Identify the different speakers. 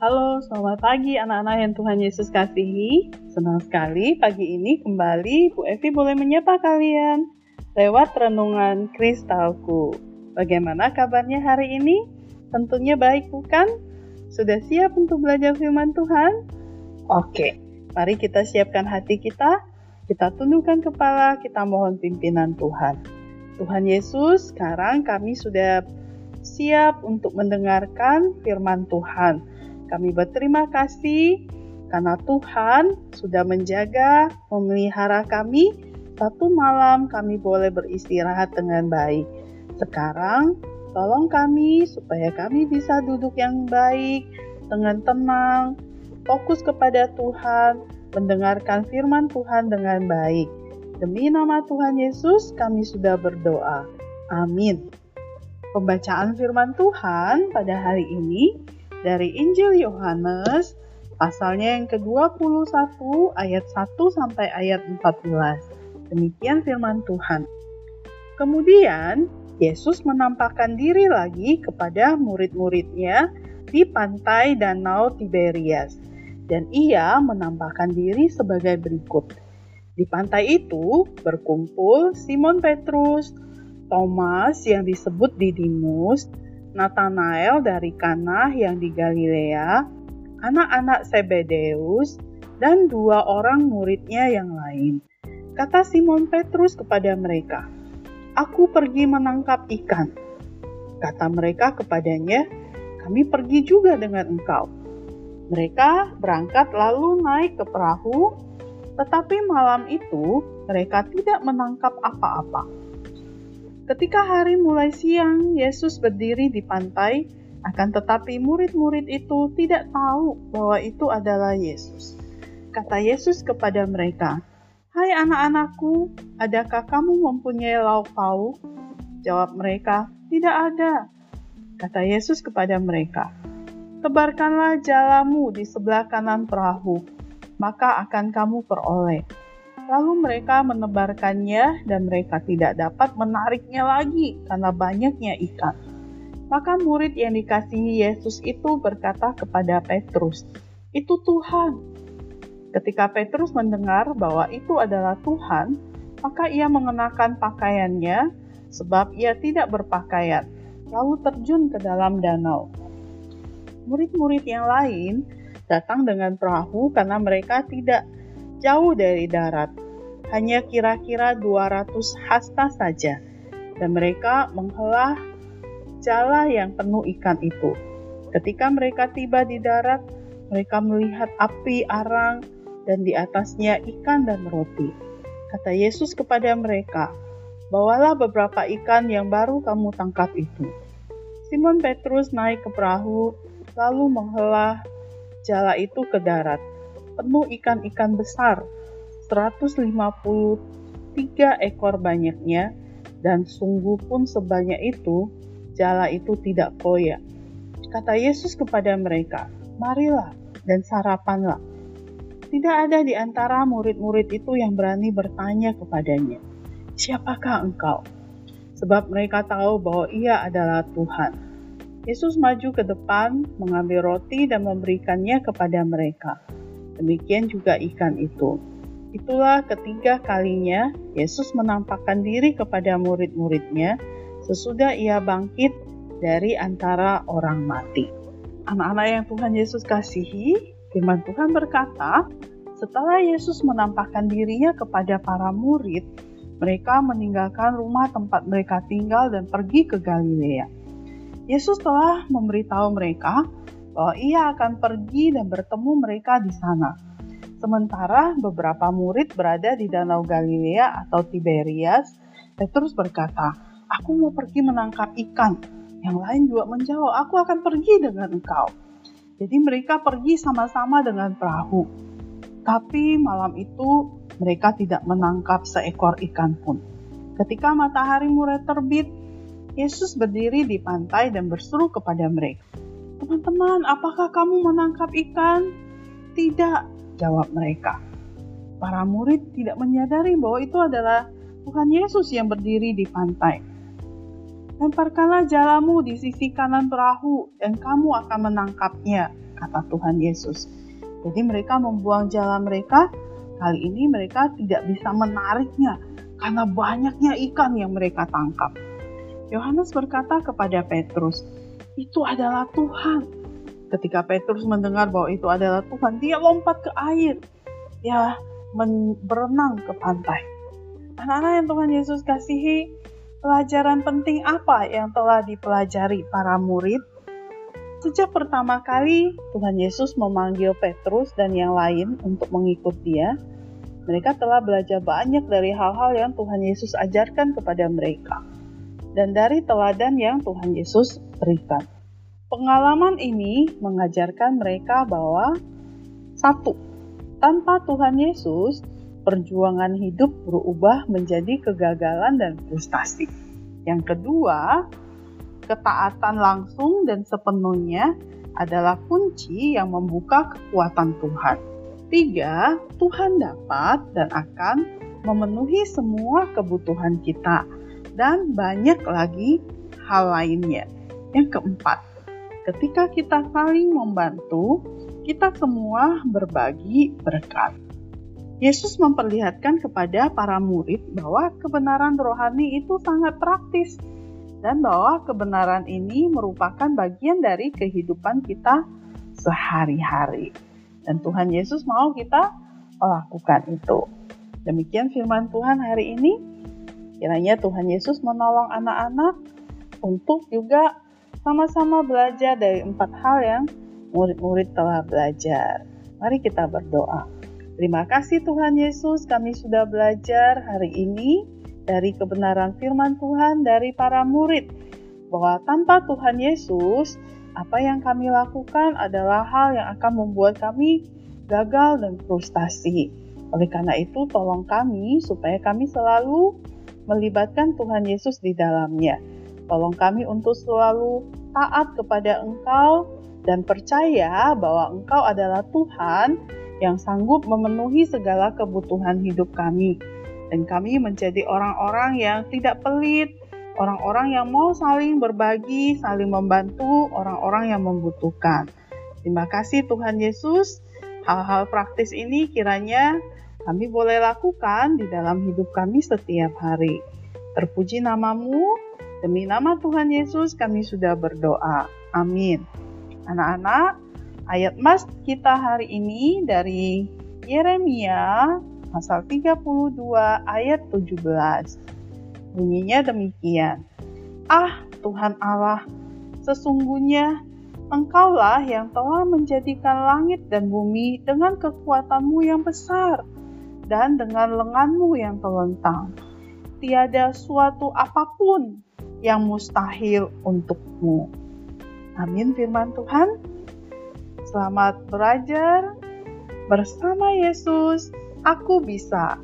Speaker 1: Halo, selamat pagi anak-anak yang Tuhan Yesus kasihi. Senang sekali pagi ini kembali Bu Evi boleh menyapa kalian lewat renungan kristalku. Bagaimana kabarnya hari ini? Tentunya baik bukan? Sudah siap untuk belajar firman Tuhan? Oke, mari kita siapkan hati kita, kita tundukkan kepala, kita mohon pimpinan Tuhan. Tuhan Yesus, sekarang kami sudah siap untuk mendengarkan firman Tuhan. Kami berterima kasih karena Tuhan sudah menjaga, memelihara kami. Satu malam kami boleh beristirahat dengan baik. Sekarang, tolong kami supaya kami bisa duduk yang baik, dengan tenang, fokus kepada Tuhan, mendengarkan firman Tuhan dengan baik. Demi nama Tuhan Yesus, kami sudah berdoa. Amin. Pembacaan firman Tuhan pada hari ini dari Injil Yohanes pasalnya yang ke-21 ayat 1 sampai ayat 14. Demikian firman Tuhan. Kemudian Yesus menampakkan diri lagi kepada murid-muridnya di pantai Danau Tiberias dan ia menampakkan diri sebagai berikut. Di pantai itu berkumpul Simon Petrus, Thomas yang disebut Didimus, Nathanael dari Kana yang di Galilea, anak-anak Sebedeus, dan dua orang muridnya yang lain. Kata Simon Petrus kepada mereka, Aku pergi menangkap ikan. Kata mereka kepadanya, kami pergi juga dengan engkau. Mereka berangkat lalu naik ke perahu, tetapi malam itu mereka tidak menangkap apa-apa. Ketika hari mulai siang, Yesus berdiri di pantai, akan tetapi murid-murid itu tidak tahu bahwa itu adalah Yesus. Kata Yesus kepada mereka, "Hai anak-anakku, adakah kamu mempunyai lauk pauk?" Jawab mereka, "Tidak ada." Kata Yesus kepada mereka, "Tebarkanlah jalamu di sebelah kanan perahu, maka akan kamu peroleh." Lalu mereka menebarkannya dan mereka tidak dapat menariknya lagi karena banyaknya ikan. Maka murid yang dikasihi Yesus itu berkata kepada Petrus, "Itu Tuhan." Ketika Petrus mendengar bahwa itu adalah Tuhan, maka ia mengenakan pakaiannya sebab ia tidak berpakaian, lalu terjun ke dalam danau. Murid-murid yang lain datang dengan perahu karena mereka tidak jauh dari darat, hanya kira-kira 200 hasta saja, dan mereka menghela jala yang penuh ikan itu. Ketika mereka tiba di darat, mereka melihat api arang dan di atasnya ikan dan roti. Kata Yesus kepada mereka, "Bawalah beberapa ikan yang baru kamu tangkap itu." Simon Petrus naik ke perahu, lalu menghela jala itu ke darat penuh ikan-ikan besar, 153 ekor banyaknya, dan sungguh pun sebanyak itu, jala itu tidak koyak. Kata Yesus kepada mereka, marilah dan sarapanlah. Tidak ada di antara murid-murid itu yang berani bertanya kepadanya, siapakah engkau? Sebab mereka tahu bahwa ia adalah Tuhan. Yesus maju ke depan, mengambil roti dan memberikannya kepada mereka demikian juga ikan itu. Itulah ketiga kalinya Yesus menampakkan diri kepada murid-muridnya sesudah ia bangkit dari antara orang mati. Anak-anak yang Tuhan Yesus kasihi, firman Tuhan berkata, setelah Yesus menampakkan dirinya kepada para murid, mereka meninggalkan rumah tempat mereka tinggal dan pergi ke Galilea. Yesus telah memberitahu mereka bahwa ia akan pergi dan bertemu mereka di sana. Sementara beberapa murid berada di Danau Galilea atau Tiberias, Petrus berkata, "Aku mau pergi menangkap ikan." Yang lain juga menjawab, "Aku akan pergi dengan engkau." Jadi mereka pergi sama-sama dengan perahu. Tapi malam itu mereka tidak menangkap seekor ikan pun. Ketika matahari mulai terbit, Yesus berdiri di pantai dan berseru kepada mereka, Teman-teman, apakah kamu menangkap ikan? Tidak, jawab mereka. Para murid tidak menyadari bahwa itu adalah Tuhan Yesus yang berdiri di pantai. Lemparkanlah jalamu di sisi kanan perahu dan kamu akan menangkapnya, kata Tuhan Yesus. Jadi mereka membuang jalan mereka, kali ini mereka tidak bisa menariknya karena banyaknya ikan yang mereka tangkap. Yohanes berkata kepada Petrus, "Itu adalah Tuhan." Ketika Petrus mendengar bahwa itu adalah Tuhan, dia lompat ke air. Dia berenang ke pantai. Anak-anak yang Tuhan Yesus kasihi, pelajaran penting apa yang telah dipelajari para murid? Sejak pertama kali Tuhan Yesus memanggil Petrus dan yang lain untuk mengikut dia, mereka telah belajar banyak dari hal-hal yang Tuhan Yesus ajarkan kepada mereka dan dari teladan yang Tuhan Yesus berikan. Pengalaman ini mengajarkan mereka bahwa satu, tanpa Tuhan Yesus, perjuangan hidup berubah menjadi kegagalan dan frustasi. Yang kedua, ketaatan langsung dan sepenuhnya adalah kunci yang membuka kekuatan Tuhan. Tiga, Tuhan dapat dan akan memenuhi semua kebutuhan kita dan banyak lagi hal lainnya. Yang keempat, ketika kita saling membantu, kita semua berbagi berkat. Yesus memperlihatkan kepada para murid bahwa kebenaran rohani itu sangat praktis dan bahwa kebenaran ini merupakan bagian dari kehidupan kita sehari-hari. Dan Tuhan Yesus mau kita melakukan itu. Demikian firman Tuhan hari ini. Kiranya Tuhan Yesus menolong anak-anak untuk juga sama-sama belajar dari empat hal yang murid-murid telah belajar. Mari kita berdoa. Terima kasih Tuhan Yesus, kami sudah belajar hari ini dari kebenaran firman Tuhan dari para murid bahwa tanpa Tuhan Yesus, apa yang kami lakukan adalah hal yang akan membuat kami gagal dan frustasi. Oleh karena itu, tolong kami supaya kami selalu melibatkan Tuhan Yesus di dalamnya. Tolong kami untuk selalu taat kepada Engkau dan percaya bahwa Engkau adalah Tuhan yang sanggup memenuhi segala kebutuhan hidup kami dan kami menjadi orang-orang yang tidak pelit, orang-orang yang mau saling berbagi, saling membantu orang-orang yang membutuhkan. Terima kasih Tuhan Yesus. Hal-hal praktis ini kiranya kami boleh lakukan di dalam hidup kami setiap hari. Terpuji namamu, demi nama Tuhan Yesus kami sudah berdoa. Amin. Anak-anak, ayat mas kita hari ini dari Yeremia pasal 32 ayat 17. Bunyinya demikian. Ah Tuhan Allah, sesungguhnya Engkaulah yang telah menjadikan langit dan bumi dengan kekuatanmu yang besar dan dengan lenganmu yang telentang. Tiada suatu apa pun yang mustahil untukmu. Amin firman Tuhan. Selamat belajar bersama Yesus aku bisa